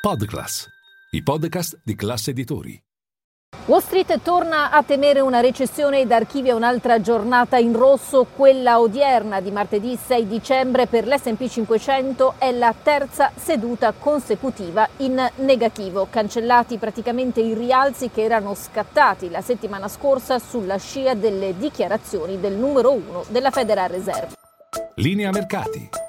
Podclass, i podcast di classe editori. Wall Street torna a temere una recessione ed archivia un'altra giornata in rosso, quella odierna di martedì 6 dicembre per l'S&P 500 è la terza seduta consecutiva in negativo, cancellati praticamente i rialzi che erano scattati la settimana scorsa sulla scia delle dichiarazioni del numero uno della Federal Reserve. Linea mercati.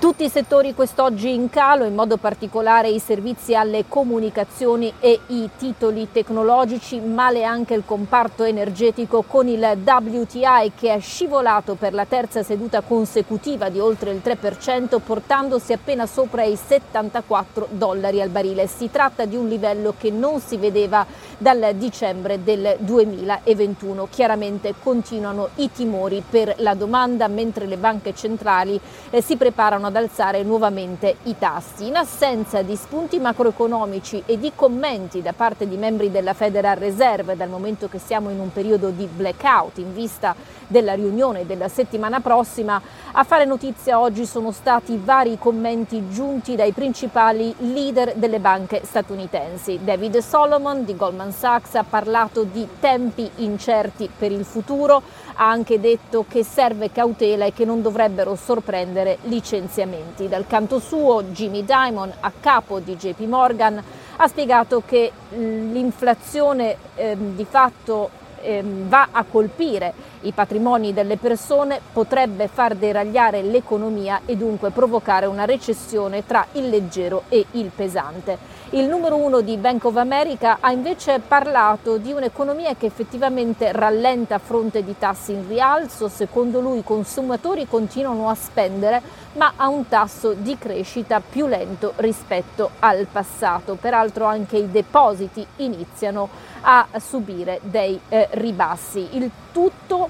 Tutti i settori quest'oggi in calo, in modo particolare i servizi alle comunicazioni e i titoli tecnologici, male anche il comparto energetico con il WTI che è scivolato per la terza seduta consecutiva di oltre il 3%, portandosi appena sopra i 74 dollari al barile. Si tratta di un livello che non si vedeva dal dicembre del 2021. Chiaramente continuano i timori per la domanda mentre le banche centrali eh, si preparano ad alzare nuovamente i tassi. In assenza di spunti macroeconomici e di commenti da parte di membri della Federal Reserve, dal momento che siamo in un periodo di blackout in vista della riunione della settimana prossima, a fare notizia oggi sono stati vari commenti giunti dai principali leader delle banche statunitensi. David Solomon di Goldman Sachs ha parlato di tempi incerti per il futuro, ha anche detto che serve cautela e che non dovrebbero sorprendere licenziamenti. Dal canto suo Jimmy Dimon, a capo di JP Morgan, ha spiegato che l'inflazione eh, di fatto eh, va a colpire i patrimoni delle persone, potrebbe far deragliare l'economia e dunque provocare una recessione tra il leggero e il pesante. Il numero uno di Bank of America ha invece parlato di un'economia che effettivamente rallenta a fronte di tassi in rialzo, secondo lui i consumatori continuano a spendere ma a un tasso di crescita più lento rispetto al passato. Peraltro anche i depositi iniziano a subire dei eh, ribassi. Il tutto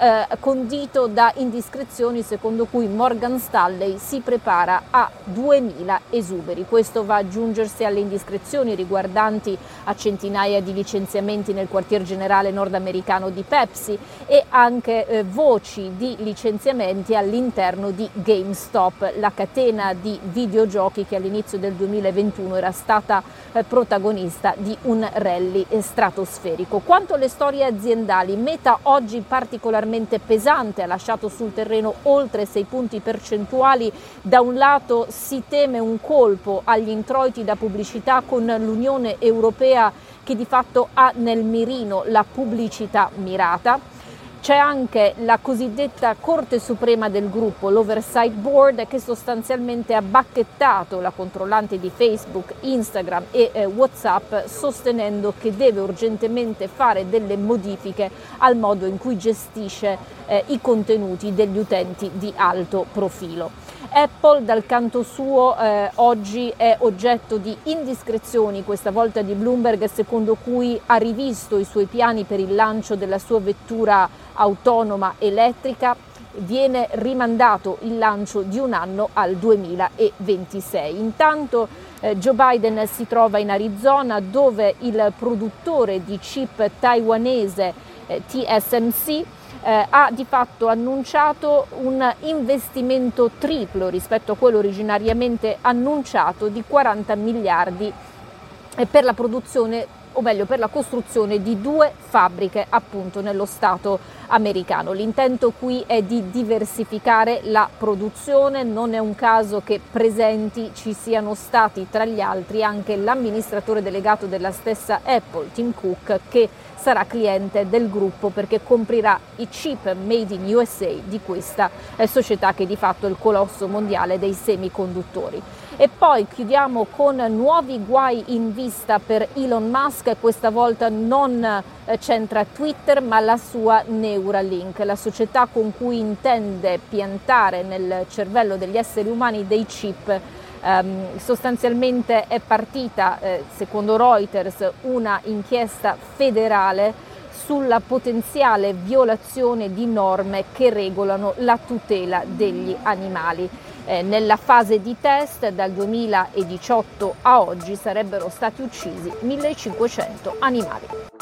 eh, condito da indiscrezioni secondo cui Morgan Stanley si prepara a 2000 esuberi. Questo va ad aggiungersi alle indiscrezioni riguardanti a centinaia di licenziamenti nel quartier generale nordamericano di Pepsi e anche eh, voci di licenziamenti all'interno di GameStop, la catena di videogiochi che all'inizio del 2021 era stata eh, protagonista di un rally stratosferico. Quanto alle storie aziendali, Meta oggi oggi particolarmente pesante, ha lasciato sul terreno oltre 6 punti percentuali. Da un lato si teme un colpo agli introiti da pubblicità con l'Unione Europea che di fatto ha nel mirino la pubblicità mirata c'è anche la cosiddetta Corte Suprema del gruppo, l'Oversight Board, che sostanzialmente ha bacchettato la controllante di Facebook, Instagram e eh, WhatsApp, sostenendo che deve urgentemente fare delle modifiche al modo in cui gestisce eh, i contenuti degli utenti di alto profilo. Apple dal canto suo eh, oggi è oggetto di indiscrezioni, questa volta di Bloomberg, secondo cui ha rivisto i suoi piani per il lancio della sua vettura autonoma elettrica viene rimandato il lancio di un anno al 2026. Intanto eh, Joe Biden si trova in Arizona dove il produttore di chip taiwanese eh, TSMC eh, ha di fatto annunciato un investimento triplo rispetto a quello originariamente annunciato di 40 miliardi eh, per la produzione o meglio per la costruzione di due fabbriche appunto nello Stato americano. L'intento qui è di diversificare la produzione, non è un caso che presenti ci siano stati tra gli altri anche l'amministratore delegato della stessa Apple, Tim Cook, che sarà cliente del gruppo perché comprirà i chip made in USA di questa eh, società che di fatto è il colosso mondiale dei semiconduttori. E poi chiudiamo con nuovi guai in vista per Elon Musk, questa volta non eh, centra Twitter ma la sua Neuralink, la società con cui intende piantare nel cervello degli esseri umani dei chip Um, sostanzialmente è partita, eh, secondo Reuters, una inchiesta federale sulla potenziale violazione di norme che regolano la tutela degli animali. Eh, nella fase di test dal 2018 a oggi sarebbero stati uccisi 1500 animali.